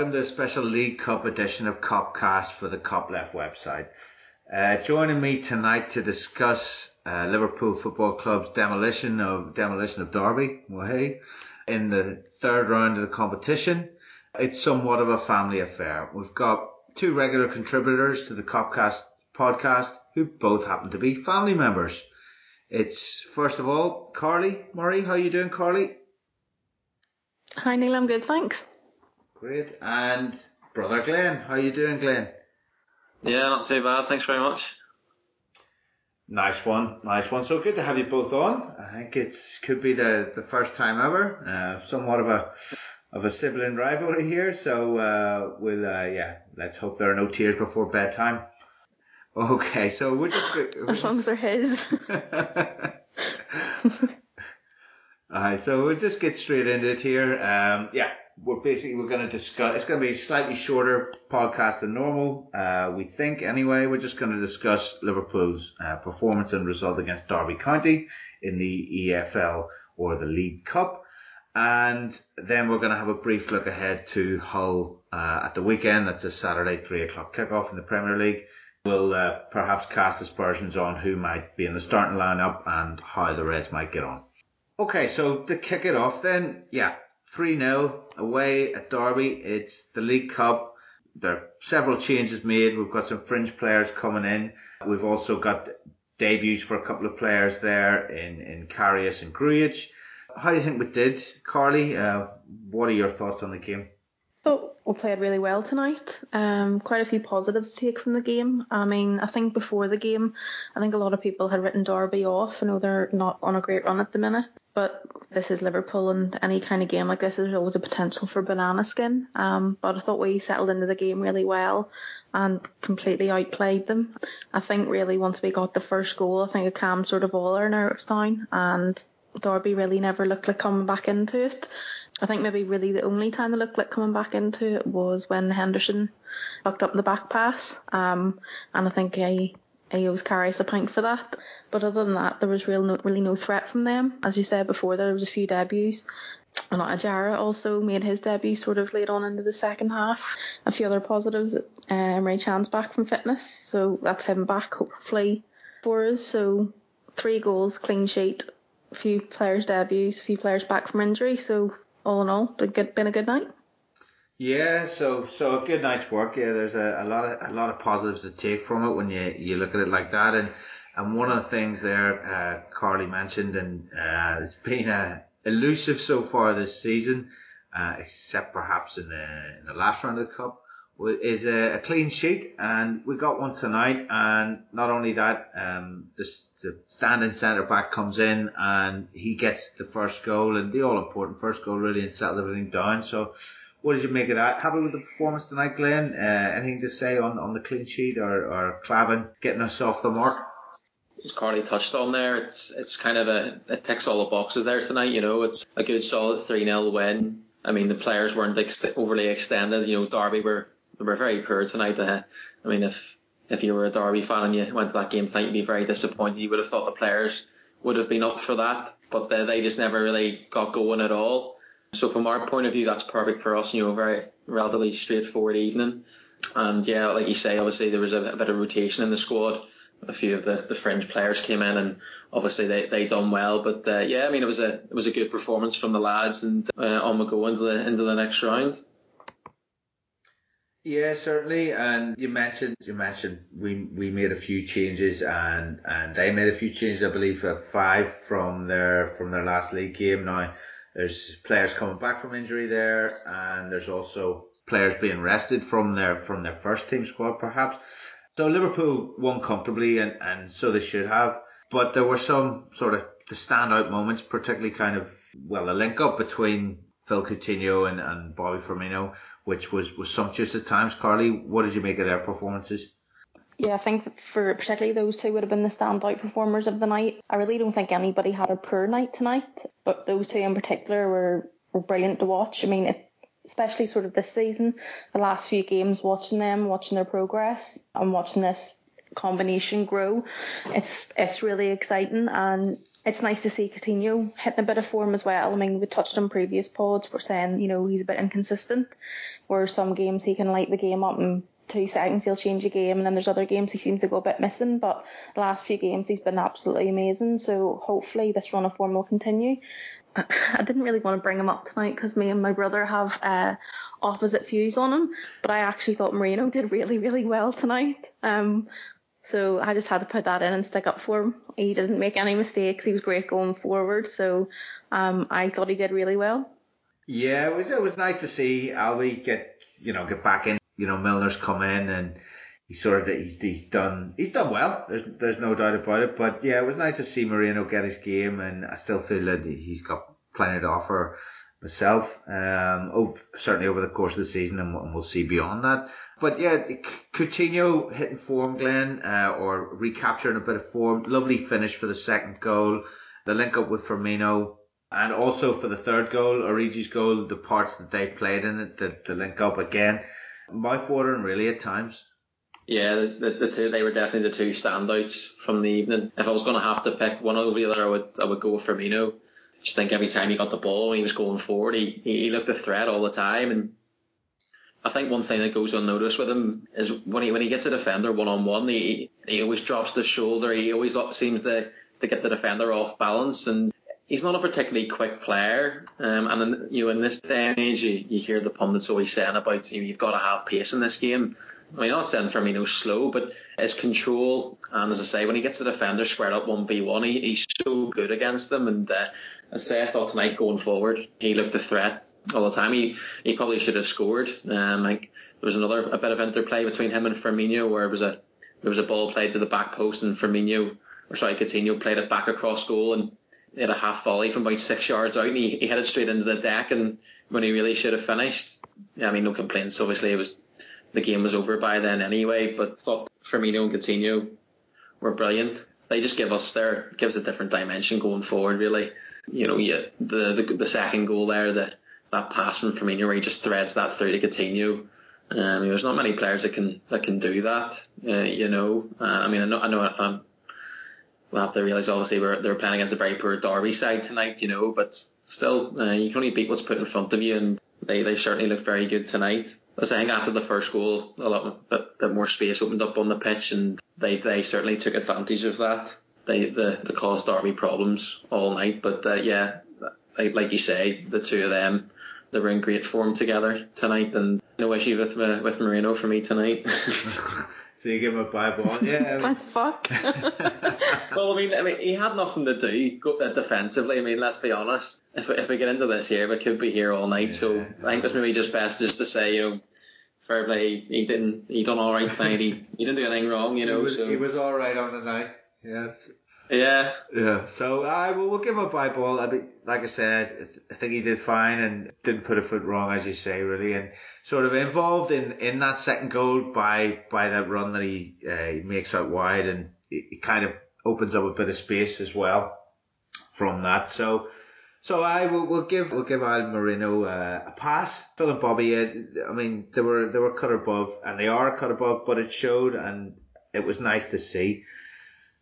Welcome to a special League Cup edition of Copcast for the Cop Left website. Uh, joining me tonight to discuss uh, Liverpool Football Club's demolition of demolition of Derby, hey, in the third round of the competition. It's somewhat of a family affair. We've got two regular contributors to the Copcast podcast who both happen to be family members. It's first of all Carly Murray. How are you doing, Carly? Hi Neil, I'm good, thanks. Great. And brother Glenn, how you doing, Glenn? Yeah, not too bad. Thanks very much. Nice one, nice one. So good to have you both on. I think it's could be the, the first time ever. Uh, somewhat of a of a sibling rivalry here. So uh, we'll uh, yeah, let's hope there are no tears before bedtime. Okay, so we're just we're as long as they're his. Alright, so we'll just get straight into it here. Um, yeah, we're basically we're going to discuss. It's going to be a slightly shorter podcast than normal. Uh, we think anyway. We're just going to discuss Liverpool's uh, performance and result against Derby County in the EFL or the League Cup, and then we're going to have a brief look ahead to Hull uh, at the weekend. That's a Saturday three o'clock kickoff in the Premier League. We'll uh, perhaps cast aspersions on who might be in the starting lineup and how the Reds might get on. Okay, so to kick it off then, yeah, 3 0 away at Derby. It's the League Cup. There are several changes made. We've got some fringe players coming in. We've also got debuts for a couple of players there in, in Karius and Grujic. How do you think we did, Carly? Uh, what are your thoughts on the game? thought we played really well tonight. Um, quite a few positives to take from the game. I mean, I think before the game, I think a lot of people had written Derby off. I know they're not on a great run at the minute, but this is Liverpool, and any kind of game like this, there's always a potential for banana skin. Um, but I thought we settled into the game really well and completely outplayed them. I think really once we got the first goal, I think it calmed sort of all our nerves down, and Derby really never looked like coming back into it. I think maybe really the only time they looked like coming back into it was when Henderson fucked up the back pass. Um, and I think he, he owes Karius a pint for that. But other than that, there was real no, really no threat from them. As you said before, there was a few debuts. And Ejaria also made his debut sort of late on into the second half. A few other positives. Um, Emre Can's back from fitness, so that's him back hopefully for us. So three goals, clean sheet, a few players debuts, a few players back from injury. So all in all, been a good night. Yeah, so so a good night's work. Yeah, there's a, a lot of a lot of positives to take from it when you you look at it like that. And and one of the things there, uh, Carly mentioned, and uh, it's been uh, elusive so far this season, uh, except perhaps in the in the last round of the cup, is a, a clean sheet, and we got one tonight. And not only that, um, this the standing centre back comes in and he gets the first goal and the all important first goal really and settled everything down. So what did you make of that? Happy with the performance tonight, Glenn? Uh, anything to say on, on the clean sheet or, or Klavan getting us off the mark? As Carly touched on there, it's it's kind of a it ticks all the boxes there tonight. You know, it's a good solid three 0 win. I mean, the players weren't ex- overly extended. You know, Derby were were very poor tonight. Uh, I mean, if if you were a Derby fan and you went to that game tonight, you'd be very disappointed. You would have thought the players would have been up for that, but they, they just never really got going at all. So from our point of view, that's perfect for us. You know, very relatively straightforward evening. And yeah, like you say, obviously there was a, a bit of rotation in the squad. A few of the, the fringe players came in, and obviously they, they done well. But uh, yeah, I mean it was a it was a good performance from the lads, and uh, on we go into the into the next round. Yeah, certainly. And you mentioned you mentioned we we made a few changes and and they made a few changes. I believe uh, five from their from their last league game. Now there's players coming back from injury there, and there's also players being rested from their from their first team squad perhaps. So Liverpool won comfortably, and and so they should have. But there were some sort of the standout moments, particularly kind of well the link up between Phil Coutinho and, and Bobby Firmino which was, was sumptuous at times. Carly, what did you make of their performances? Yeah, I think for particularly those two would have been the standout performers of the night. I really don't think anybody had a poor night tonight, but those two in particular were, were brilliant to watch. I mean, it, especially sort of this season, the last few games, watching them, watching their progress, and watching this combination grow, it's it's really exciting. And it's nice to see Coutinho hitting a bit of form as well. I mean, we touched on previous pods, we're saying, you know, he's a bit inconsistent, where some games he can light the game up and two seconds he'll change a game, and then there's other games he seems to go a bit missing. But the last few games he's been absolutely amazing. So hopefully this run of form will continue. I didn't really want to bring him up tonight because me and my brother have uh, opposite views on him, but I actually thought Moreno did really, really well tonight. Um, so I just had to put that in and stick up for him. He didn't make any mistakes. He was great going forward. So um, I thought he did really well. Yeah, it was it was nice to see Albi get you know get back in. You know Milner's come in and he's sort of he's he's done he's done well. There's there's no doubt about it. But yeah, it was nice to see Moreno get his game, and I still feel that he's got plenty to offer myself. Um, oh, certainly over the course of the season, and we'll see beyond that. But yeah, Coutinho hitting form, Glenn, uh, or recapturing a bit of form. Lovely finish for the second goal. The link up with Firmino. And also for the third goal, Origi's goal, the parts that they played in it, the, the link up again. Mouthwatering really at times. Yeah, the, the two they were definitely the two standouts from the evening. If I was going to have to pick one over the other, I would I would go with Firmino. Just think every time he got the ball, he was going forward. He he looked a threat all the time, and I think one thing that goes unnoticed with him is when he when he gets a defender one on one, he he always drops the shoulder. He always seems to to get the defender off balance, and he's not a particularly quick player. Um, and in, you know, in this day and age, you, you hear the pundits always saying about you know, you've got to have pace in this game. I mean, not saying Firmino's slow, but his control, and as I say, when he gets the defender squared up 1v1, he, he's so good against them. And uh, as I say, I thought tonight going forward, he looked a threat all the time. He he probably should have scored. Um, like there was another a bit of interplay between him and Firmino where it was a there was a ball played to the back post and Firmino, or sorry, Coutinho played it back across goal and he had a half volley from about six yards out and he, he headed straight into the deck and when he really should have finished. Yeah, I mean no complaints. Obviously it was the game was over by then anyway. But thought Firmino and Coutinho were brilliant. They just give us there gives a different dimension going forward. Really, you know, yeah, the the, the second goal there, that that pass from Firmino where he just threads that through to Coutinho. Um, there's not many players that can that can do that. Uh, you know, uh, I mean, I know, I know, um, we'll have to realise obviously we're they're playing against a very poor Derby side tonight. You know, but still, uh, you can only beat what's put in front of you, and they they certainly look very good tonight. I think after the first goal, a lot bit, bit more space opened up on the pitch, and they, they certainly took advantage of that. They the, the caused Derby problems all night, but uh, yeah, like, like you say, the two of them, they were in great form together tonight, and no issue with with Moreno for me tonight. So you give him a bye ball, yeah. What fuck? well, I mean, I mean, he had nothing to do uh, defensively. I mean, let's be honest. If, if we get into this here, we could be here all night. Yeah, so I think it's maybe just best just to say, you know, fair play. He didn't. He done all right tonight. He, he didn't do anything wrong. You know. He was, so. he was all right on the night. Yeah. Yeah. Yeah. So I will we'll give him a bye ball. I mean, like I said, I think he did fine and didn't put a foot wrong, as you say, really, and sort of involved in, in that second goal by by that run that he, uh, he makes out wide, and it, kind of opens up a bit of space as well from that. So so I will we'll give we'll give Al Moreno uh, a pass. Phil and Bobby, uh, I mean, they were they were cut above, and they are cut above, but it showed, and it was nice to see.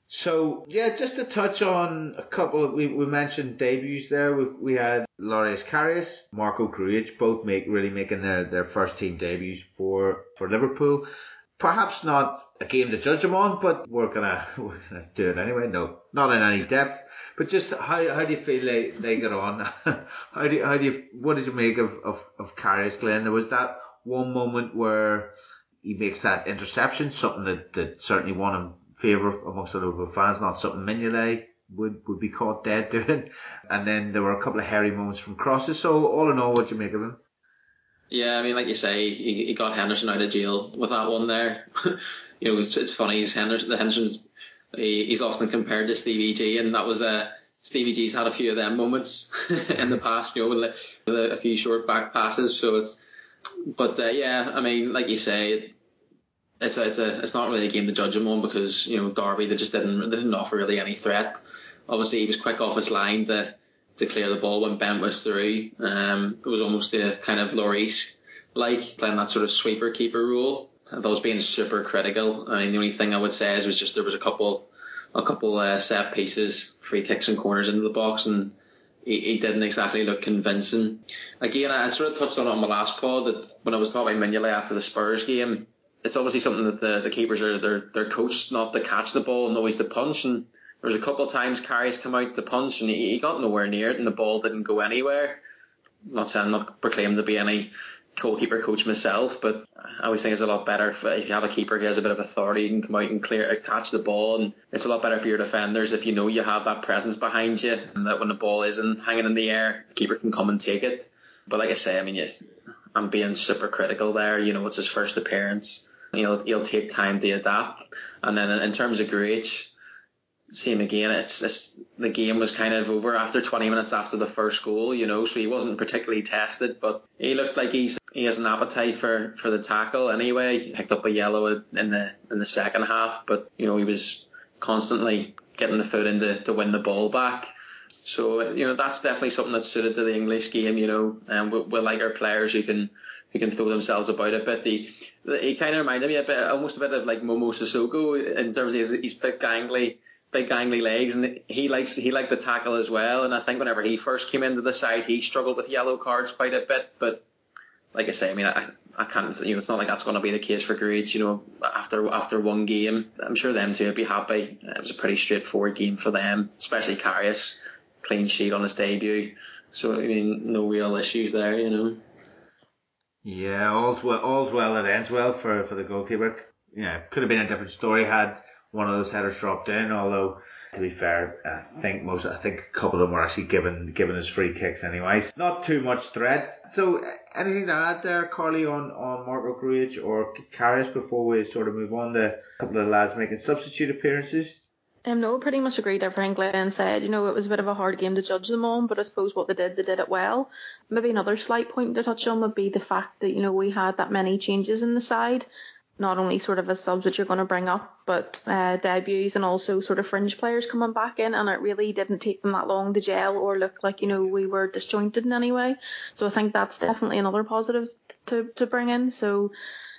So yeah, just to touch on a couple. Of, we we mentioned debuts there. We we had Loris Karius, Marco Grujic, both make really making their their first team debuts for for Liverpool. Perhaps not a game to judge them on, but we're gonna we're gonna do it anyway. No, not in any depth. But just how how do you feel they, they get on? how do you, how do you what did you make of of of Karius Glenn? There was that one moment where he makes that interception, something that, that certainly won him favour amongst the Liverpool fans, not something Mignolet would would be caught dead doing. And then there were a couple of hairy moments from crosses. So all in all, what do you make of him? Yeah, I mean, like you say, he, he got Henderson out of jail with that one there. you know, it's, it's funny. He's Henderson, the Henderson's he, he's often compared to Stevie G, and that was a uh, Stevie G's had a few of them moments in the past, you know, with a few short back passes. So it's, but uh, yeah, I mean, like you say, it's a, it's a, it's not really a game to judge him on because you know Derby they just didn't they didn't offer really any threat. Obviously, he was quick off his line to to clear the ball when Bent was through. Um, it was almost a kind of Lloris like playing that sort of sweeper keeper role. I was being super critical. I mean, the only thing I would say is was just there was a couple a couple uh, set pieces, free kicks and corners into the box, and he, he didn't exactly look convincing. Again, I sort of touched on it on my last pod that when I was talking about Mignolet after the Spurs game, it's obviously something that the, the keepers are they're they're coached not to catch the ball and always to punch. And there was a couple of times Karius come out to punch and he, he got nowhere near it and the ball didn't go anywhere. I'm not saying not proclaiming to be any goalkeeper coach myself, but I always think it's a lot better if, if you have a keeper who has a bit of authority, can come out and clear, catch the ball, and it's a lot better for your defenders if you know you have that presence behind you, and that when the ball isn't hanging in the air, the keeper can come and take it. But like I say, I mean, you, I'm being super critical there. You know, it's his first appearance. You know, he'll take time to adapt. And then in terms of Grujic, same again. It's, it's the game was kind of over after 20 minutes after the first goal, you know, so he wasn't particularly tested, but he looked like he's he has an appetite for for the tackle anyway. He picked up a yellow in the in the second half, but you know he was constantly getting the foot in to, to win the ball back. So you know that's definitely something that's suited to the English game. You know, and we, we like our players who can who can throw themselves about a bit. He he kind of reminded me a bit, almost a bit of like Momo Sissoko in terms of his, his big gangly big gangly legs, and he likes he liked the tackle as well. And I think whenever he first came into the side, he struggled with yellow cards quite a bit. But like I say, I mean, I, I can't, you know, it's not like that's going to be the case for Grujic. You know, after after one game, I'm sure them two would be happy. It was a pretty straightforward game for them, especially Karius, clean sheet on his debut. So I mean, no real issues there, you know. Yeah, all's well, all's well that ends well for for the goalkeeper. Yeah, could have been a different story had one of those headers dropped in. Although to be fair, I think most, I think a couple of them were actually given given as free kicks anyways. Not too much threat. So anything to add there, Carly, on on Marco Grujic or Karius before we sort of move on to a couple of lads making substitute appearances? Um, no, pretty much agreed everything Glenn said. You know, it was a bit of a hard game to judge them on, but I suppose what they did, they did it well. Maybe another slight point to touch on would be the fact that, you know, we had that many changes in the side not only sort of as subs that you're going to bring up, but uh, debuts and also sort of fringe players coming back in. And it really didn't take them that long to gel or look like, you know, we were disjointed in any way. So I think that's definitely another positive to, to bring in. So,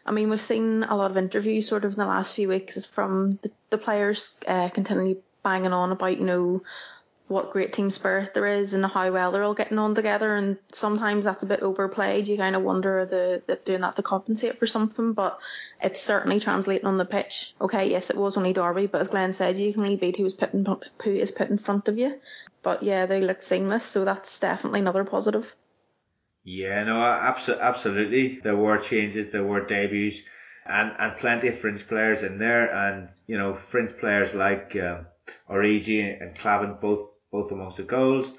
I mean, we've seen a lot of interviews sort of in the last few weeks from the, the players uh, continually banging on about, you know, what great team spirit there is and how well they're all getting on together. And sometimes that's a bit overplayed. You kind of wonder the they're doing that to compensate for something, but it's certainly translating on the pitch. Okay, yes, it was only Derby, but as Glenn said, you can only beat who is put in, who is put in front of you. But yeah, they look seamless, so that's definitely another positive. Yeah, no, absolutely. There were changes, there were debuts, and and plenty of fringe players in there, and you know, fringe players like. Um, Origi and Klavan both both amongst the goals.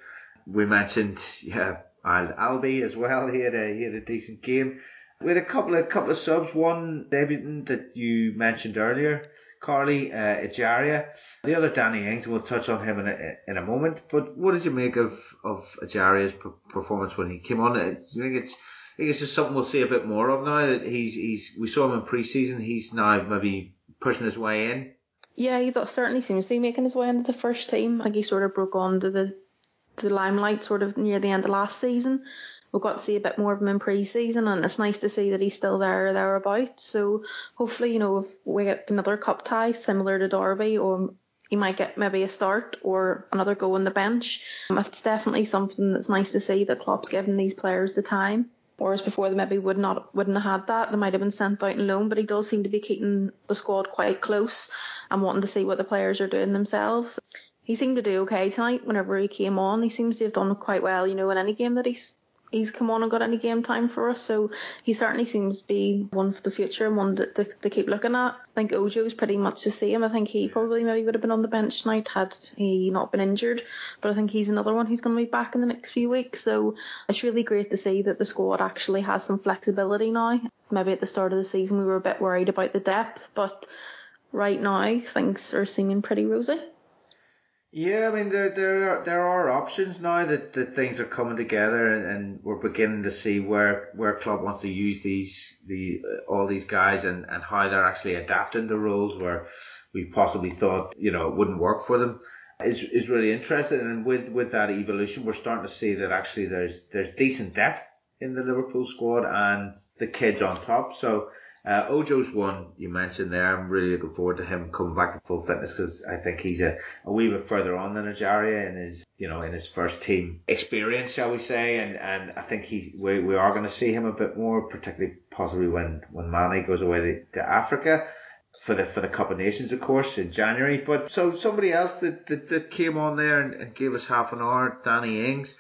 We mentioned yeah Albi as well. He had a he had a decent game. We had a couple of couple of subs. One debutant that you mentioned earlier, Carly uh, Ejaria. The other Danny Ings, we'll touch on him in a, in a moment. But what did you make of of Ejaria's performance when he came on? Uh, do you think it's I think it's just something we'll see a bit more of now. That he's he's we saw him in pre-season. He's now maybe pushing his way in. Yeah, he certainly seems to be making his way into the first team. I think he sort of broke onto the the limelight sort of near the end of last season. We got to see a bit more of him in pre-season, and it's nice to see that he's still there or thereabouts. So hopefully, you know, if we get another cup tie similar to Derby, or he might get maybe a start or another go on the bench. Um, it's definitely something that's nice to see that Klopp's giving these players the time. Whereas before they maybe would not wouldn't have had that. They might have been sent out on loan, but he does seem to be keeping the squad quite close and wanting to see what the players are doing themselves. He seemed to do okay tonight whenever he came on. He seems to have done quite well, you know, in any game that he's he's come on and got any game time for us. So he certainly seems to be one for the future and one to, to keep looking at. I think Ojo's pretty much the same. I think he probably maybe would have been on the bench tonight had he not been injured. But I think he's another one who's going to be back in the next few weeks. So it's really great to see that the squad actually has some flexibility now. Maybe at the start of the season we were a bit worried about the depth, but right now things are seeming pretty rosy. Yeah, I mean there there are, there are options now that, that things are coming together and, and we're beginning to see where where Klopp wants to use these the uh, all these guys and, and how they're actually adapting the roles where we possibly thought you know it wouldn't work for them is is really interesting. And with with that evolution we're starting to see that actually there's there's decent depth in the Liverpool squad and the kids on top. So Uh, Ojo's one you mentioned there. I'm really looking forward to him coming back to full fitness because I think he's a, a wee bit further on than Ejaria in his, you know, in his first team experience, shall we say. And, and I think he, we, we are going to see him a bit more, particularly possibly when, when Mane goes away to, to Africa for the for the Cup of Nations, of course, in January. But so somebody else that that, that came on there and, and gave us half an hour, Danny Ings.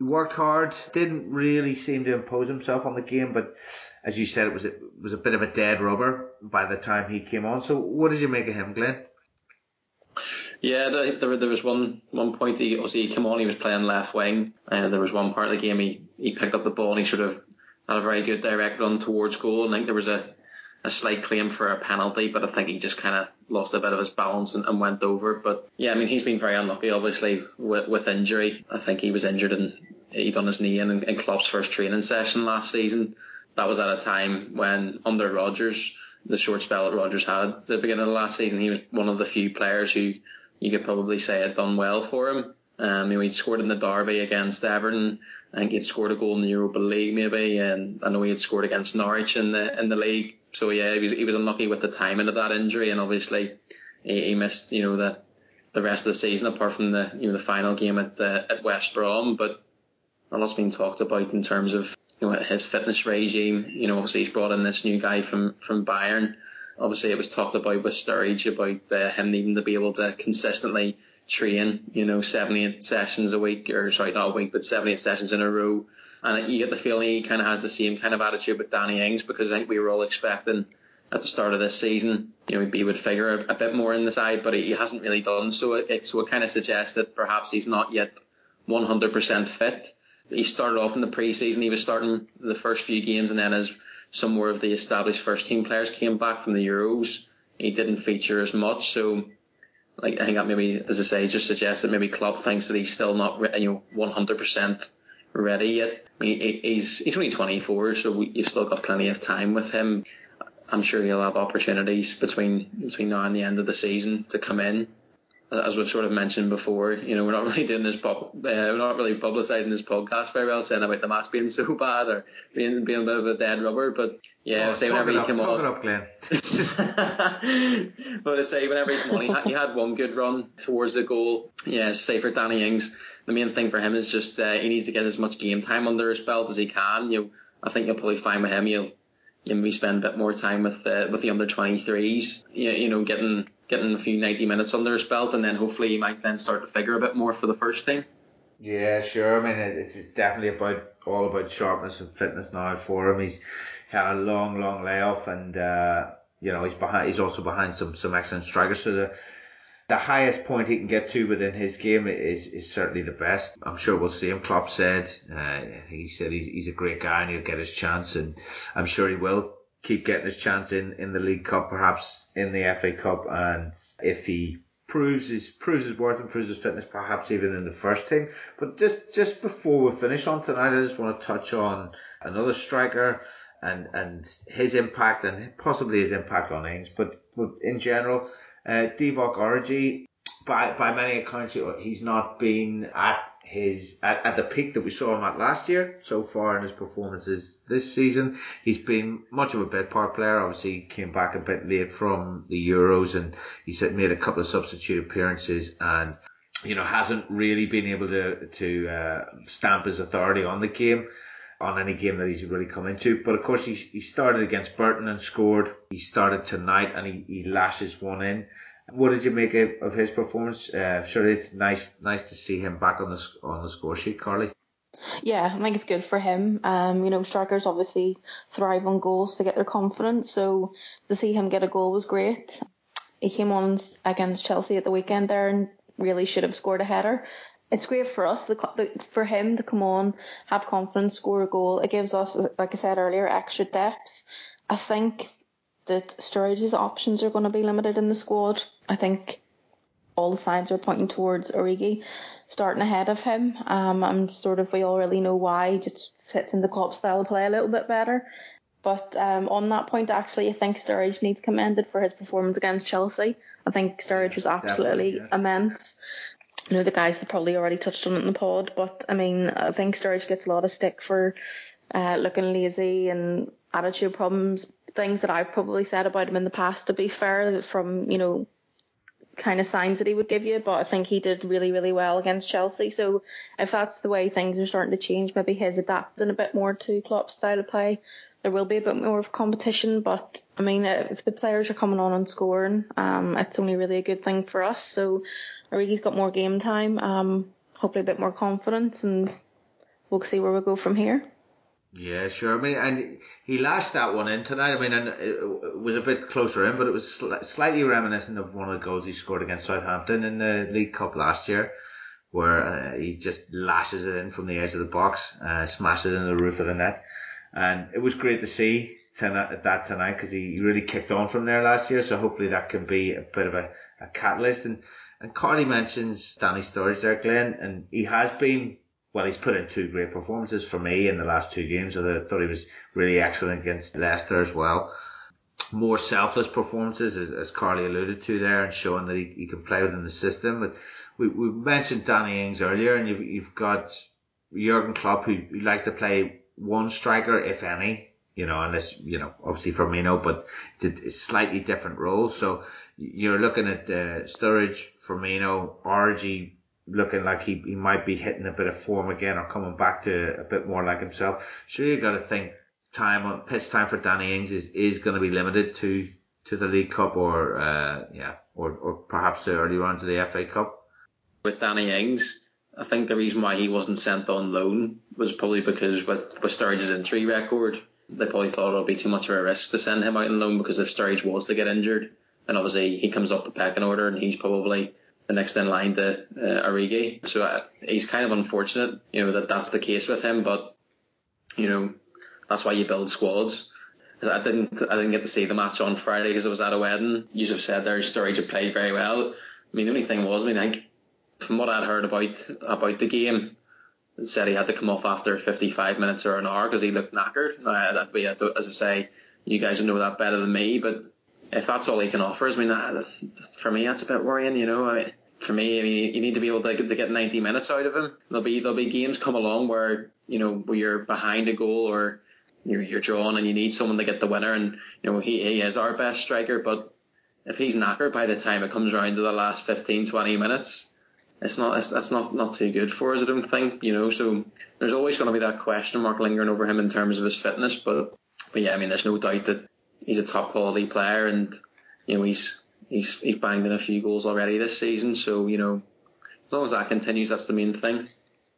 Worked hard, didn't really seem to impose himself on the game, but as you said, it was a, it was a bit of a dead rubber by the time he came on. So what did you make of him, Glenn? Yeah, there, there was one one point he obviously he came on, he was playing left wing, and there was one part of the game he, he picked up the ball and he should have had a very good direct run towards goal. And I think there was a a slight claim for a penalty, but I think he just kind of lost a bit of his balance and, and, went over. But yeah, I mean, he's been very unlucky, obviously, with, with injury. I think he was injured and he done his knee in, in Klopp's first training session last season. That was at a time when under Rodgers, the short spell that Rodgers had at the beginning of the last season, he was one of the few players who you could probably say had done well for him. Um, you know, he'd scored in the derby against Everton. I think he'd scored a goal in the Europa League maybe, and I know he had scored against Norwich in the in the league. So yeah, he was he was unlucky with the timing of that injury, and obviously he, he missed you know the the rest of the season apart from the you know the final game at the, at West Brom. But a lot's been talked about in terms of you know his fitness regime. You know, obviously he's brought in this new guy from from Bayern. Obviously, it was talked about with Sturridge about uh, him needing to be able to consistently train, you know, 78 sessions a week, or sorry, not a week, but 78 sessions in a row. And you get the feeling he kind of has the same kind of attitude with Danny Ings because I think we were all expecting at the start of this season, you know, he would figure a, a bit more in the side, but he hasn't really done so. It, so it kind of suggests that perhaps he's not yet 100% fit. He started off in the preseason, he was starting the first few games, and then as some more of the established first team players came back from the Euros, he didn't feature as much. So like I think that maybe, as I say, just suggests that maybe Klopp thinks that he's still not you know 100% ready yet. I mean, he's he's only 24, so we, you've still got plenty of time with him. I'm sure he'll have opportunities between between now and the end of the season to come in as we've sort of mentioned before, you know, we're not really doing this, pop, uh, we're not really publicising this podcast very well, saying about the mask being so bad or being being a bit of a dead rubber. But yeah, oh, say whenever he came on, up, Glenn. but say whenever he came on, he had, he had one good run towards the goal. Yeah, say for Danny Ings, the main thing for him is just uh, he needs to get as much game time under his belt as he can. You, know, I think you'll probably find with him, you'll you maybe spend a bit more time with uh, with the under 23s. You, you know, getting getting a few 90 minutes under his belt, and then hopefully he might then start to figure a bit more for the first team. Yeah, sure. I mean, it's, it's definitely about all about sharpness and fitness now for him. He's had a long, long layoff, and uh, you know he's behind. He's also behind some some excellent strikers. So the the highest point he can get to within his game is is certainly the best. I'm sure we'll see him. Klopp said uh, he said he's he's a great guy and he'll get his chance, and I'm sure he will keep getting his chance in, in the League Cup, perhaps in the FA Cup, and if he proves his proves his worth and proves his fitness, perhaps even in the first team. But just just before we finish on tonight, I just want to touch on another striker and and his impact and possibly his impact on Ings, but but in general, uh, Divock Origi, by by many accounts, he's not been at his at, at the peak that we saw him at last year so far in his performances this season. He's been much of a bit part player. Obviously, came back a bit late from the Euros and he said made a couple of substitute appearances and you know hasn't really been able to to uh, stamp his authority on the game on any game that he's really come into. But of course, he, he started against Burton and scored. He started tonight and he, he lashes one in. What did you make of his performance? Uh, sure, it's nice nice to see him back on the on the score sheet, Carly. Yeah, I think it's good for him. Um, you know, strikers obviously thrive on goals to get their confidence. So to see him get a goal was great. He came on against Chelsea at the weekend there and really should have scored a header. It's great for us, the, the, for him to come on, have confidence, score a goal. It gives us, like I said earlier, extra depth. I think that Sturridge's options are going to be limited in the squad. I think all the signs are pointing towards Origi starting ahead of him. Um, I'm sort of we all really know why. He just fits in the club style of play a little bit better. But um, on that point, actually, I think Sturridge needs commended for his performance against Chelsea. I think Sturridge was absolutely yeah. immense. You know, the guys have probably already touched on it in the pod, but I mean, I think Sturridge gets a lot of stick for uh, looking lazy and attitude problems things that I've probably said about him in the past. To be fair, from you know kind of signs that he would give you, but I think he did really, really well against Chelsea. So if that's the way things are starting to change, maybe he's adapting a bit more to Klopp's style of play. There will be a bit more of competition, but I mean, if the players are coming on and scoring, um, it's only really a good thing for us. So Origi's got more game time, um, hopefully a bit more confidence, and we'll see where we go from here. Yeah, sure. I mean, and he lashed that one in tonight. I mean, and it was a bit closer in, but it was sli- slightly reminiscent of one of the goals he scored against Southampton in the League Cup last year, where uh, he just lashes it in from the edge of the box, uh, smashes it in the roof of the net, and it was great to see tonight, that tonight because he really kicked on from there last year. So hopefully that can be a bit of a, a catalyst. And and Carly mentions Danny Sturridge there, Glenn, and he has been well, he's put in two great performances for me in the last two games. I thought he was really excellent against Leicester as well. More selfless performances, as, as Carly alluded to there, and showing that he, he can play within the system. But we, we mentioned Danny Ings earlier, and you've, you've got Jurgen Klopp, who, who likes to play one striker, if any, you know, unless, you know, obviously Firmino, but it's a, slightly different role. So you're looking at uh, Sturridge, Firmino, Origi, looking like he, he might be hitting a bit of form again or coming back to a bit more like himself. Sure, you got to think time on pitch time for Danny Ings is, is going to be limited to to the League Cup or uh, yeah or or perhaps the early run to the FA Cup. With Danny Ings, I think the reason why he wasn't sent on loan was probably because with with Sturridge's injury record, they probably thought it would be too much of a risk to send him out on loan because if Sturridge was to get injured, then obviously he comes up the pecking order and he's probably the next in line to uh, Origi. So uh, he's kind of unfortunate, you know, that that's the case with him. But you know, that's why you build squads. I didn't I didn't get to see the match on Friday because I was at a wedding. You have said their Sturridge had played very well. I mean, the only thing was, I mean, I think from what I'd heard about about the game, said he had to come off after 55 minutes or an hour because he looked knackered. Now, that be as I say, you guys know that better than me, but if that's all he can offer, I mean, for me, that's a bit worrying. You know, I for me, I mean, you need to be able to, to get 90 minutes out of him. There'll be there'll be games come along where you know where you're behind a goal or you're, you're drawn and you need someone to get the winner. And you know he, he is our best striker, but if he's knackered by the time it comes around to the last 15, 20 minutes, it's not it's, not not too good for us. I don't think you know. So there's always going to be that question mark lingering over him in terms of his fitness. But but yeah, I mean, there's no doubt that he's a top quality player and you know he's he's he's banged in a few goals already this season. So you know, as long as that continues, that's the main thing.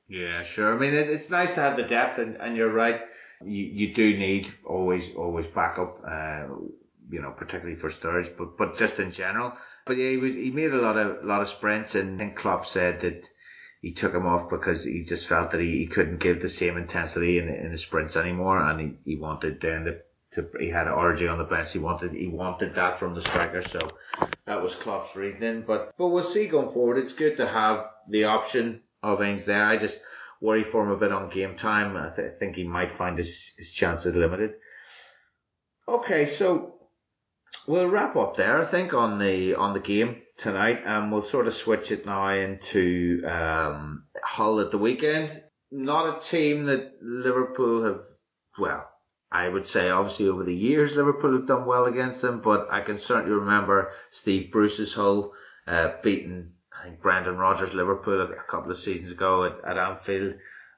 Yeah, sure. I mean, it, it's nice to have the depth, and, and you're right. You you do need always always backup. Uh, you know, particularly for Sturridge, but but just in general. But yeah, he was, he made a lot of lot of sprints, and then Klopp said that he took him off because he just felt that he, he couldn't give the same intensity in, in the sprints anymore, and he, he wanted then the to he had Origi on the bench. He wanted he wanted that from the striker, so that was Klopp's reasoning. But but we'll see going forward. It's good to have the option of Ings there. I just worry for him a bit on game time. I, th- I think he might find his his chances limited. Okay, so we'll wrap up there. I think on the on the game tonight, and we'll sort of switch it now into um, Hull at the weekend. Not a team that Liverpool have well I would say obviously over the years Liverpool have done well against them, but I can certainly remember Steve Bruce's Hull uh, beating I think Brendan Rodgers Liverpool a, couple of seasons ago at, at Anfield.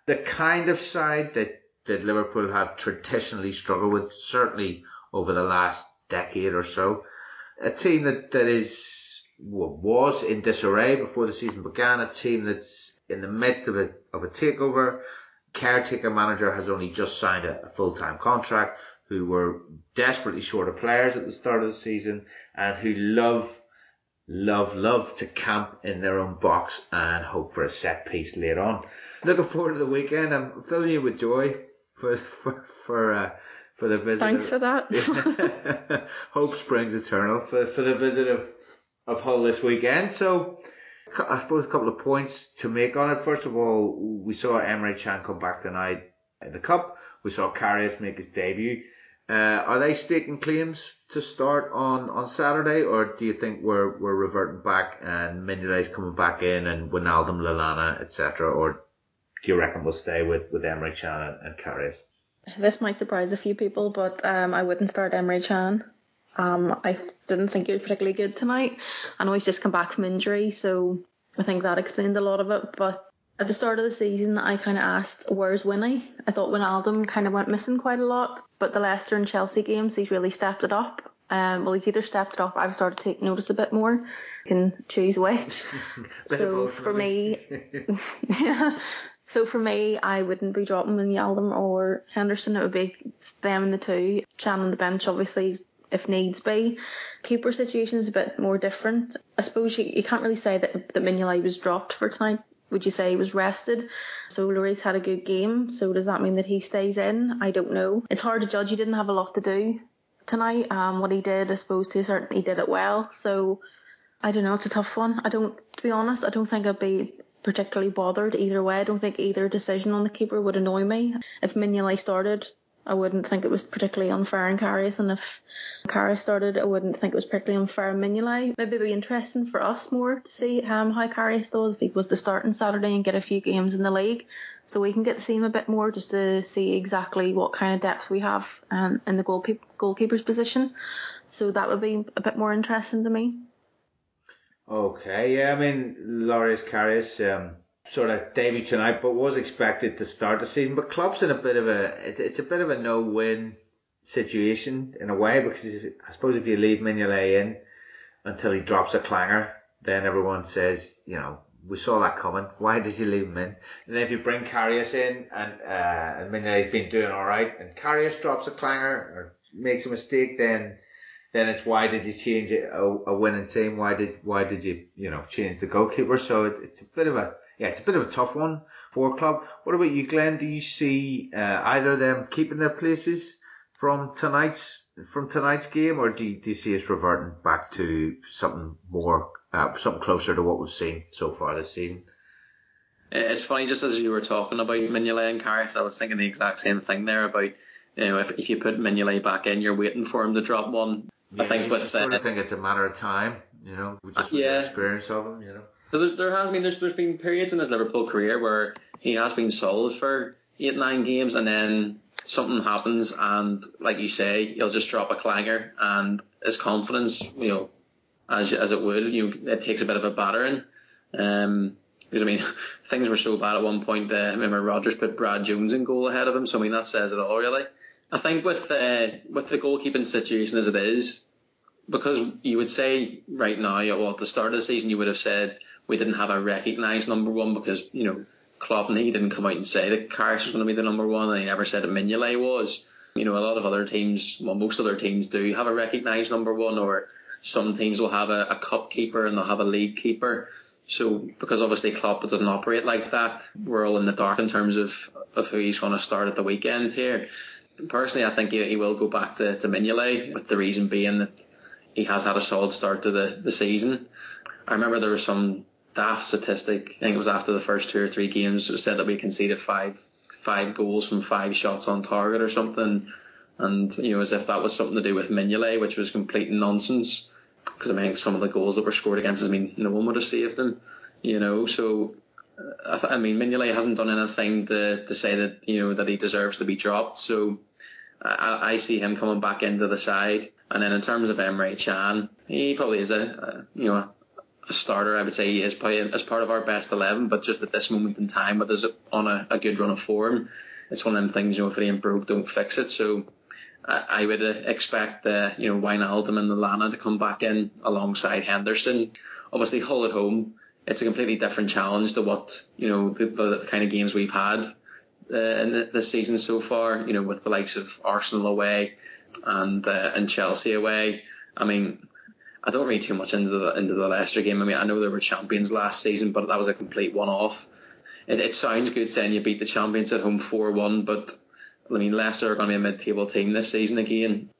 The kind of side that, that Liverpool have traditionally struggled with, certainly over the last decade or so. A team that, that is was in disarray before the season began, a team that's in the midst of a of a takeover, caretaker manager has only just signed a, a full-time contract, who were desperately short of players at the start of the season, and who love, love, love to camp in their own box and hope for a set piece later on. Looking forward to the weekend. I'm filling you with joy for for for. Uh, for the visit. Thanks of, for that. hope springs eternal for for the visit of of Hull this weekend. So I suppose a couple of points to make on it. First of all, we saw Emre Can come back tonight in the cup. We saw Karius make his debut. Uh, are they staking claims to start on, on Saturday, or do you think we're we're reverting back and Mignolet's coming back in and Wijnaldum, Lallana, etc., or do you reckon we'll stay with with Emre Can and, and? This might surprise a few people, but um, I wouldn't start Emre Can. Um, I didn't think he was particularly good tonight. I know he's just come back from injury, so I think that explained a lot of it. But at the start of the season, I kind of asked, where's Winnie? I thought Wijnaldum kind of went missing quite a lot, but the Leicester and Chelsea games, he's really stepped it up. Um, well, he's either stepped it up, I've started to take notice a bit more. You can choose which. so for me, yeah. So for me, I wouldn't be dropping Wijnaldum or Henderson. It would be them and the two. Can on the bench, obviously, if needs be. Keeper situation is a bit more different. I suppose you, you can't really say that, that Mignolet was dropped for tonight. Would you say he was rested? So Loris had a good game. So does that mean that he stays in? I don't know. It's hard to judge. He didn't have a lot to do tonight. Um, what he did, I suppose, to a certain, he did it well. So I don't know. It's a tough one. I don't, to be honest, I don't think I'd be particularly bothered either way. I don't think either decision on the keeper would annoy me. If Mignolet started, I wouldn't think it was particularly unfair in Karius, and if Karius started, I wouldn't think it was particularly unfair in Mignolet. Maybe it'd be interesting for us more to see um, how Karius does if he was to start on Saturday and get a few games in the league, so we can get to see him a bit more just to see exactly what kind of depth we have um, in the goalkeeper's position. So that would be a bit more interesting to me. Okay, yeah, I mean, Loris Karius, um, sort of debut tonight, but was expected to start the season. But Klopp's in a bit of a it's a bit of a no-win situation in a way because if, I suppose if you leave Mignolet in until he drops a clanger, then everyone says, you know, we saw that coming. Why did you leave him in? And if you bring Karius in and uh, and Mignolet's been doing all right, and Karius drops a clanger or makes a mistake, then then it's why did you change it a, a winning team? Why did why did you you know change the goalkeeper? So it, it's a bit of a yeah, it's a bit of a tough one for Klopp. What about you, Glenn? Do you see uh, either of them keeping their places from tonight's from tonight's game, or do you, do you see us reverting back to something more, uh, something closer to what we've seen so far this season? It's funny, just as you were talking about Mignolet and Karius, I was thinking the exact same thing there about you know if, if you put Mignolet back in, you're waiting for him to drop one. Yeah, I think with just sort of think it's a matter of time, you know, just with yeah. the experience of him, you know. Because there has been there's, there's been periods in his Liverpool career where he has been sold for eight nine games and then something happens and like you say he'll just drop a clanger and his confidence you know as as it would you know, it takes a bit of a battering. Um, because I mean things were so bad at one point. Uh, I remember Rodgers put Brad Jones in goal ahead of him, so I mean that says it all really. I think with uh, with the goalkeeping situation as it is, because you would say right now, well, at the start of the season, you would have said we didn't have a recognised number one because, you know, Klopp and he didn't come out and say that Karius was going to be the number one and he never said that Mignolet was. You know, a lot of other teams, well, most other teams do have a recognised number one or some teams will have a, a cup keeper and they'll have a league keeper. So, because obviously Klopp doesn't operate like that, we're all in the dark in terms of, of who he's going to start at the weekend here. Personally, I think he, he will go back to, to Mignolet with the reason being that he has had a solid start to the, the season. I remember there was some daft statistic. I think it was after the first two or three games. It said that we conceded five five goals from five shots on target or something, and you know as if that was something to do with Mignolet, which was complete nonsense. Because I mean some of the goals that were scored against us, I mean no one would have saved them, you know. So I, th- I mean Mignolet hasn't done anything to to say that you know that he deserves to be dropped. So. I, I see him coming back into the side, and then in terms of Emre Can, he probably is a, a you know a starter. I would say he is as part of our best eleven, but just at this moment in time, but there's on a, a good run of form, it's one of them things. You know, if it ain't broke, don't fix it. So I, I would expect uh, you know Wijnaldum and Lallana to come back in alongside Henderson. Obviously, Hull at home, it's a completely different challenge to what you know the, the, kind of games we've had uh, in this season so far. You know, with the likes of Arsenal away and uh, and Chelsea away. I mean, I don't read too much into the into the Leicester game. I mean, I know they were champions last season, but that was a complete one-off. It, it sounds good saying you beat the champions at home four-one, but I mean, Leicester are going to be a mid-table team this season again.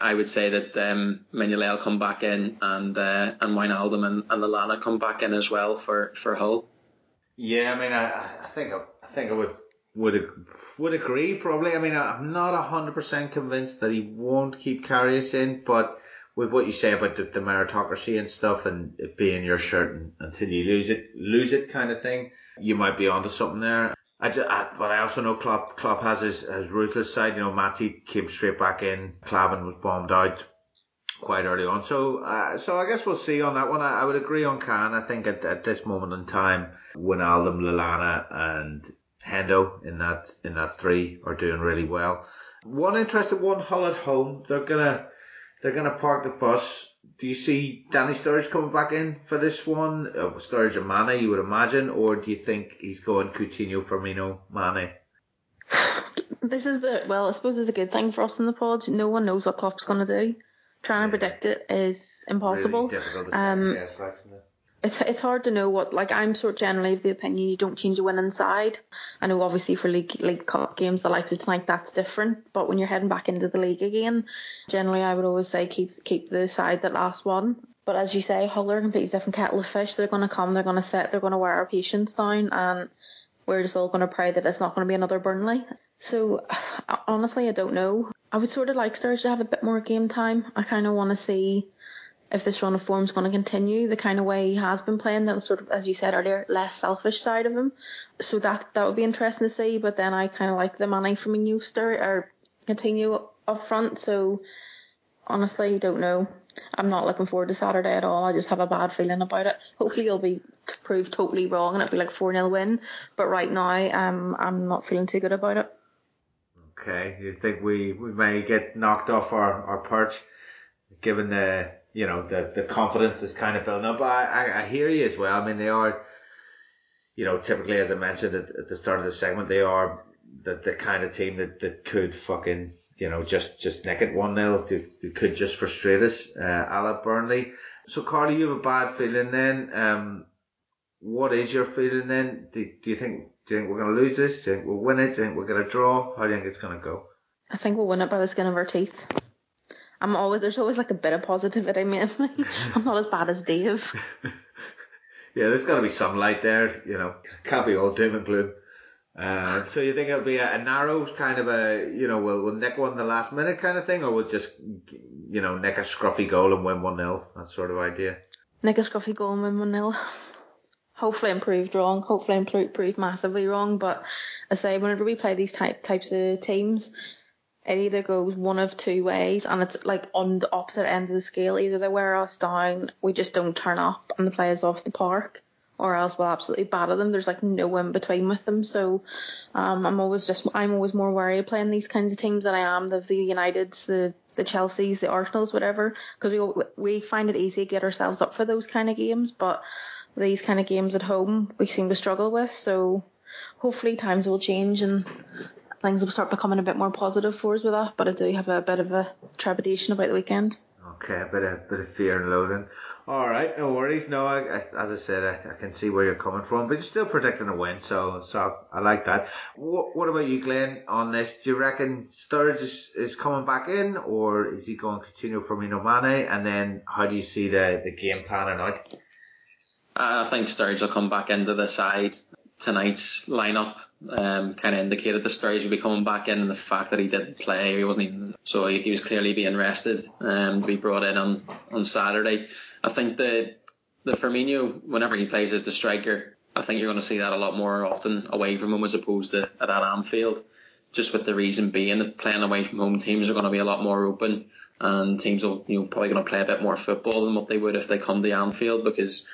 I, would say that um, Mignolet will come back in, and uh, and Wijnaldum and, and Lallana come back in as well for, for Hull. Yeah, I mean, I, I think I, I think I would would would agree probably. I mean, I'm not hundred percent convinced that he won't keep Karius in, but with what you say about the, the meritocracy and stuff and it being your shirt until you lose it, lose it kind of thing, you might be onto something there. I, I, but I also know Klopp, Klopp has his, his ruthless side. You know, Matty came straight back in. Klavan was bombed out quite early on. So, uh, so I guess we'll see on that one. I, I would agree on Can. I think at, at this moment in time, Wijnaldum, Lallana, and Hendo in that in that three are doing really well. One interesting one, Hull at home. They're gonna they're gonna park the bus. Do you see Danny Sturridge coming back in for this one? Uh, Sturridge and Mane, you would imagine, or do you think he's going Coutinho, Firmino, Mane? This is the well, I suppose it's a good thing for us in the pod. No one knows what Klopp's going to do. Trying to predict it is impossible. Really difficult to Um, guess, like, isn't it? It's it's hard to know what like I'm sort of generally of the opinion you don't change a winning side. I know obviously for league league cup games the likes of tonight that's different, but when you're heading back into the league again, generally I would always say keep keep the side that last won. But as you say, Hull are a completely different kettle of fish. They're going to come, they're going to sit, they're going to wear our patience down, and we're just all going to pray that it's not going to be another Burnley. So honestly, I don't know. I would sort of like Sturridge to have a bit more game time. I kind of want to see if this run of form is going to continue the kind of way he has been playing. That sort of, as you said earlier, less selfish side of him. So that that would be interesting to see. But then I kind of like the Mane Firmino Sturridge or continue up front. So honestly, don't know. I'm not looking forward to Saturday at all. I just have a bad feeling about it. Hopefully, you'll be proved totally wrong and it'll be like 4 0 win. But right now, um, I'm not feeling too good about it. Okay, you think we, we may get knocked off our, our perch, given the you know the the confidence is kind of building up. I, I, I hear you as well. I mean they are, you know, typically as I mentioned at, at the start of the segment, they are the the kind of team that, that could fucking you know just just nick it one 0 They could just frustrate us, uh, Burnley. So Carly, you have a bad feeling then. Um, what is your feeling then? Do, do you think do you think we're going to lose this? Do you think we'll win it? Do you think we're going to draw? How do you think it's going to go? I think we'll win it by the skin of our teeth. I'm always there's always like a bit of positivity. I mean, I'm not as bad as Dave. yeah, there's got to be some light there. You know, can't be all doom and gloom. Uh, so you think it'll be a, a, narrow kind of a, you know, we'll, we'll nick one the last minute kind of thing, or we'll just, you know, nick a scruffy goal and win 1-0, that sort of idea? Nick a scruffy goal and win 1-0. Hopefully I'm proved wrong. Hopefully I'm proved massively wrong. But I say, whenever we play these type types of teams, it either goes one of two ways and it's like on the opposite end of the scale. Either they wear us down, we just don't turn up and the play is off the park, or else we'll absolutely batter them. There's like no in between with them. So um, I'm always just I'm always more worried playing these kinds of teams than I am the the Uniteds, the the Chelseas, the Arsenals, whatever, because we we find it easy to get ourselves up for those kind of games, but these kind of games at home we seem to struggle with. So hopefully times will change and things will start becoming a bit more positive for us with that. But I do have a bit of a trepidation about the weekend. Okay, a bit of bit of fear and loathing. All right, no worries. No, I, I, as I said, I, I, can see where you're coming from, but you're still predicting a win, so so I like that. What, what about you, Glenn? On this, do you reckon Sturridge is, is coming back in, or is he going to continue Firmino Mane? And then, how do you see the the game planning out? I think Sturridge will come back into the side. Tonight's lineup um, kind of indicated the Sturridge would be coming back in, and the fact that he didn't play, he wasn't even so he, he was clearly being rested um, to be brought in on on Saturday. I think the the Firmino, whenever he plays as the striker, I think you're going to see that a lot more often away from him as opposed to at Anfield. Just with the reason being that playing away from home teams are going to be a lot more open, and teams will you know probably going to play a bit more football than what they would if they come to Anfield because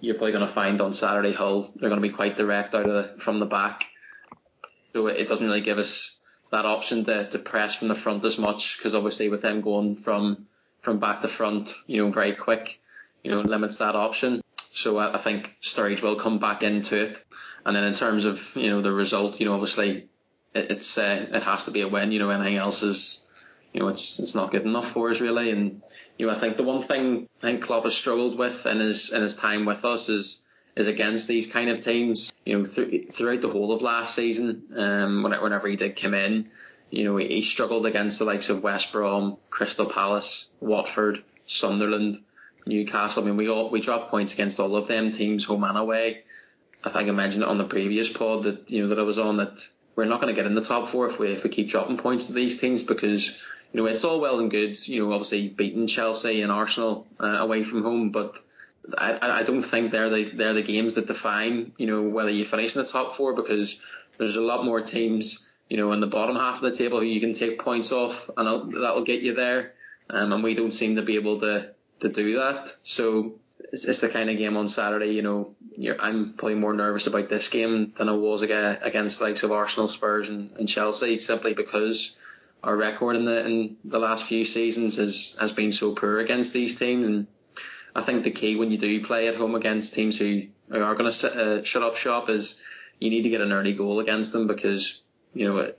you're probably going to find on Saturday Hull they're going to be quite direct out of the, from the back. So it doesn't really give us that option to, to press from the front as much because obviously with them going from from back to front, you know, very quick, you know, limits that option. So I, I think Sturridge will come back into it. And then in terms of you know the result, you know, obviously it, it's uh, it has to be a win. You know, anything else is you know it's it's not good enough for us really. And you know, I think the one thing I think Klopp has struggled with in his in his time with us is is against these kind of teams. You know, th- throughout the whole of last season, um, whenever he did come in, you know, he struggled against the likes of West Brom, Crystal Palace, Watford, Sunderland, Newcastle. I mean, we all we dropped points against all of them teams, home and away. I think I mentioned it on the previous pod that you know that I was on that we're not going to get in the top four if we if we keep dropping points to these teams because you know it's all well and good. You know, obviously beating Chelsea and Arsenal uh, away from home, but I, I don't think they're the they're the games that define you know whether you finish in the top four because there's a lot more teams, you know, in the bottom half of the table who you can take points off, and that will get you there. Um, and we don't seem to be able to to do that. So it's, it's the kind of game on Saturday. You know, I'm probably more nervous about this game than I was against likes of Arsenal, Spurs, and, and Chelsea, simply because our record in the in the last few seasons has has been so poor against these teams and I think the key when you do play at home against teams who are going to uh, shut up shop is you need to get an early goal against them because you know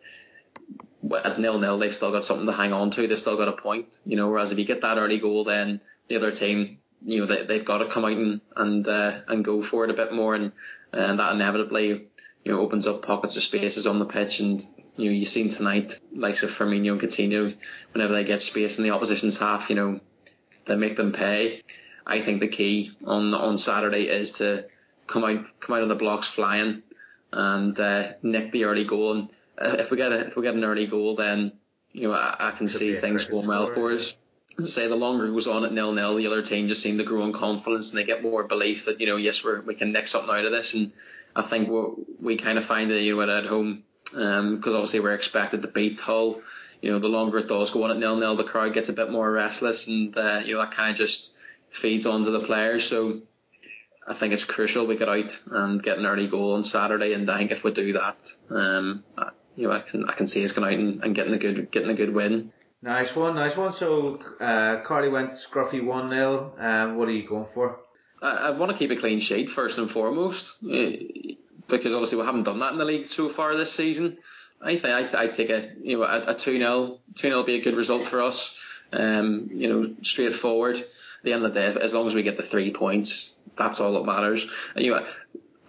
at nil nil they've still got something to hang on to. They've still got a point. You know, whereas if you get that early goal, then the other team, you know, they, they've got to come out and and uh, and go for it a bit more, and and that inevitably you know opens up pockets of spaces on the pitch and. You know, you've seen tonight, likes of Firmino and Coutinho, whenever they get space in the opposition's half, you know, they make them pay. I think the key on on Saturday is to come out come out on the blocks flying and uh, nick the early goal. And uh, if we get a, if we get an early goal, then you know I, I can see things going well for us. Say the longer it goes on at nil nil, the other team just seem to grow in confidence and they get more belief that you know yes we we can nick something out of this. And I think we we kind of find that you know at home because um, obviously we're expected to beat Hull. You know the longer it does go on at nil nil, the crowd gets a bit more restless and uh, you know that kind of just feeds onto the players. So I think it's crucial we get out and get an early goal on Saturday. And I think if we do that, um, you know, I can I can see us going out and, and getting a good getting a good win. Nice one, nice one. So uh, Carly went scruffy one 0 um, What are you going for? I, I want to keep a clean sheet first and foremost, uh, because obviously we haven't done that in the league so far this season. I think I I take a you know a two 0 two 0 be a good result for us. Um, you know, straightforward the end of the day, as long as we get the three points, that's all that matters. And, you know,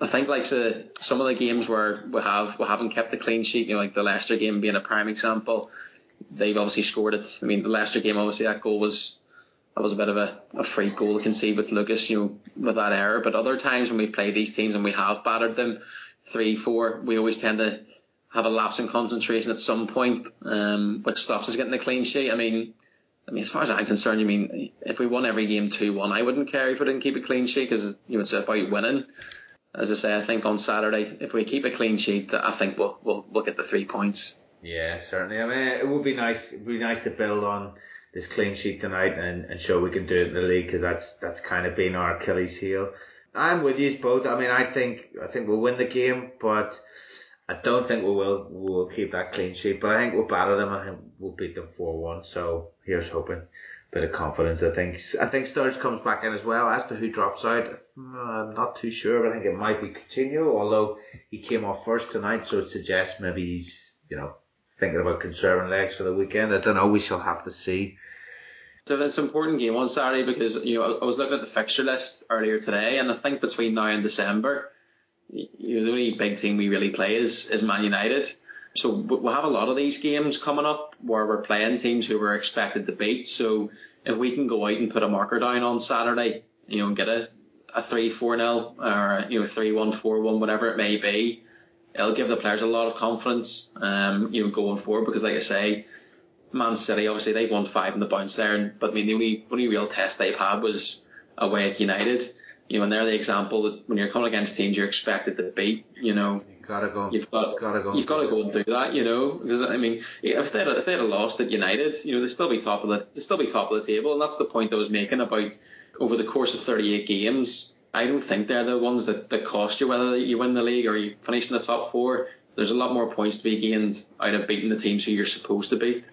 I think like so, some of the games where we have we haven't kept the clean sheet, you know, like the Leicester game being a prime example. They've obviously scored it. I mean, the Leicester game, obviously that goal was that was a bit of a, a free goal to concede with Lucas, you know, with that error. But other times when we play these teams and we have battered them three, four, we always tend to have a lapse in concentration at some point, um, which stops us getting the clean sheet. I mean, I mean, as far as I'm concerned, you mean if we won every game two one, I wouldn't care if we didn't keep a clean sheet because you know it's about winning. As I say, I think on Saturday, if we keep a clean sheet, I think we'll we'll, we'll get the three points. Yeah, certainly. I mean, it would be nice. It would be nice to build on this clean sheet tonight and, and show we can do it in the league because that's that's kind of been our Achilles heel. I'm with you both. I mean, I think I think we'll win the game, but I don't think we will. We'll keep that clean sheet, but I think we'll batter them. I think we'll beat them four one. So here's hoping. Bit of confidence. I think. I think Sturridge comes back in as well. As to who drops out, I'm not too sure. But I think it might be Coutinho, although he came off first tonight, so it suggests maybe he's you know thinking about conserving legs for the weekend. I don't know. We shall have to see. So it's an important game on Saturday because you know I was looking at the fixture list earlier today, and I think between now and December you know, the only big team we really play is, is Man United. So we'll have a lot of these games coming up where we're playing teams who we're expected to beat. So if we can go out and put a marker down on Saturday, you know, and get a, a 3 4 0 or, you know, 3 1 4 1, whatever it may be, it'll give the players a lot of confidence, um, you know, going forward because, like I say, Man City, obviously, they've won five in the bounce there. But I mean, the only, only real test they've had was away at United you know, and they're the example that when you're coming against teams you're expected to beat, you know, you gotta go. You've got gotta go. You've got to go and do that, you know, because I mean, if they had, if they had lost at United, you know, they'd still be top of the they'd still be top of the table, and that's the point I was making about over the course of 38 games. I don't think they're the ones that, that cost you whether you win the league or you finish in the top four. There's a lot more points to be gained out of beating the teams who you're supposed to beat.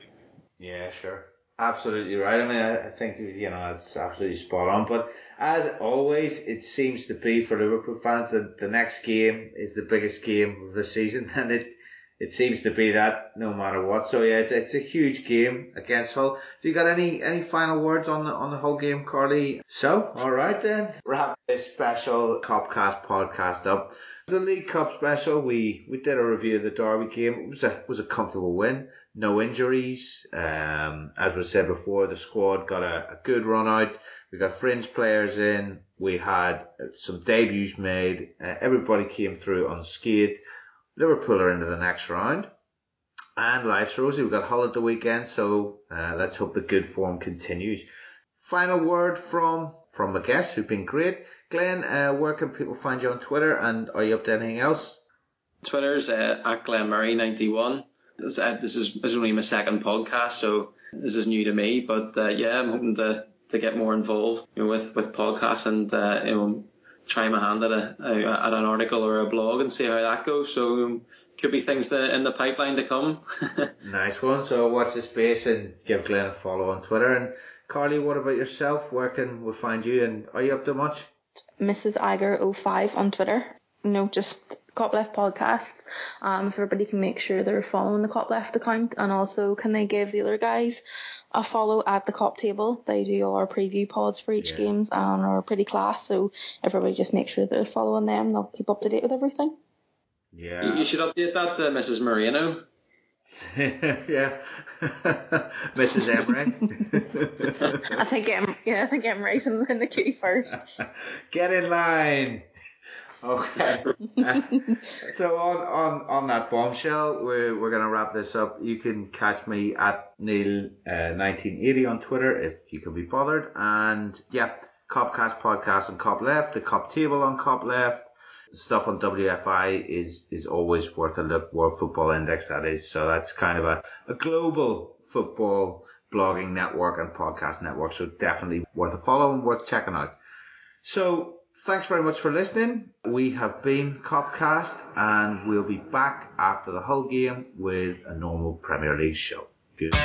Yeah, sure. Absolutely right. I mean, I, I think, you know, it's absolutely spot on. But as always, it seems to be for Liverpool fans that the next game is the biggest game of the season, and it it seems to be that no matter what. So yeah, it's it's a huge game against Hull. Do you got any any final words on the on the Hull game, Carly? So all right then, wrap this special Copcast podcast up. The League Cup special, we we did a review of the Derby game. It was a was a comfortable win. No injuries. Um, as we said before, the squad got a, a good run out. We got fringe players in. We had some debuts made. Uh, everybody came through unscathed. Liverpool are into the next round. And life's rosy. We've got Hull at the weekend, so uh, let's hope the good form continues. Final word from from the guests who've been great. Glenn, uh, where can people find you on Twitter, and are you up to anything else? Twitter's uh, at Glenn Murray 91. This, uh, this is this is only my second podcast, so this is new to me. But uh, yeah, I'm hoping to, to get more involved you know, with with podcasts and uh, you know try my hand at a, at an article or a blog and see how that goes. So um, could be things that in the pipeline to come. nice one. So watch this space and give Glenn a follow on Twitter. And Carly, what about yourself? Where can we find you? And are you up to much? Mrs. Iger05 on Twitter. No, just Cop Left podcasts. Um, if everybody can make sure they're following the Cop Left account, and also can they give the other guys a follow at the Cop Table? They do all our preview pods for each yeah. games and are pretty class. So everybody just make sure they're following them. They'll keep up to date with everything. Yeah. You, should update that to Mrs. Moreno. yeah, Mrs. Emery. I think em- yeah, I think Emery's in, in the queue first. Get in line. Okay. so on, on, on that bombshell, we're, we're going to wrap this up. You can catch me at Neil1980 uh, on Twitter if you can be bothered. And yeah, Copcast podcast on Cop Left, the Cop Table on Cop Left. Stuff on WFI is, is always worth a look. World Football Index, that is. So that's kind of a, a global football blogging network and podcast network. So definitely worth a follow and worth checking out. So thanks very much for listening. We have been Copcast and we'll be back after the Hull game with a normal Premier League show. Good.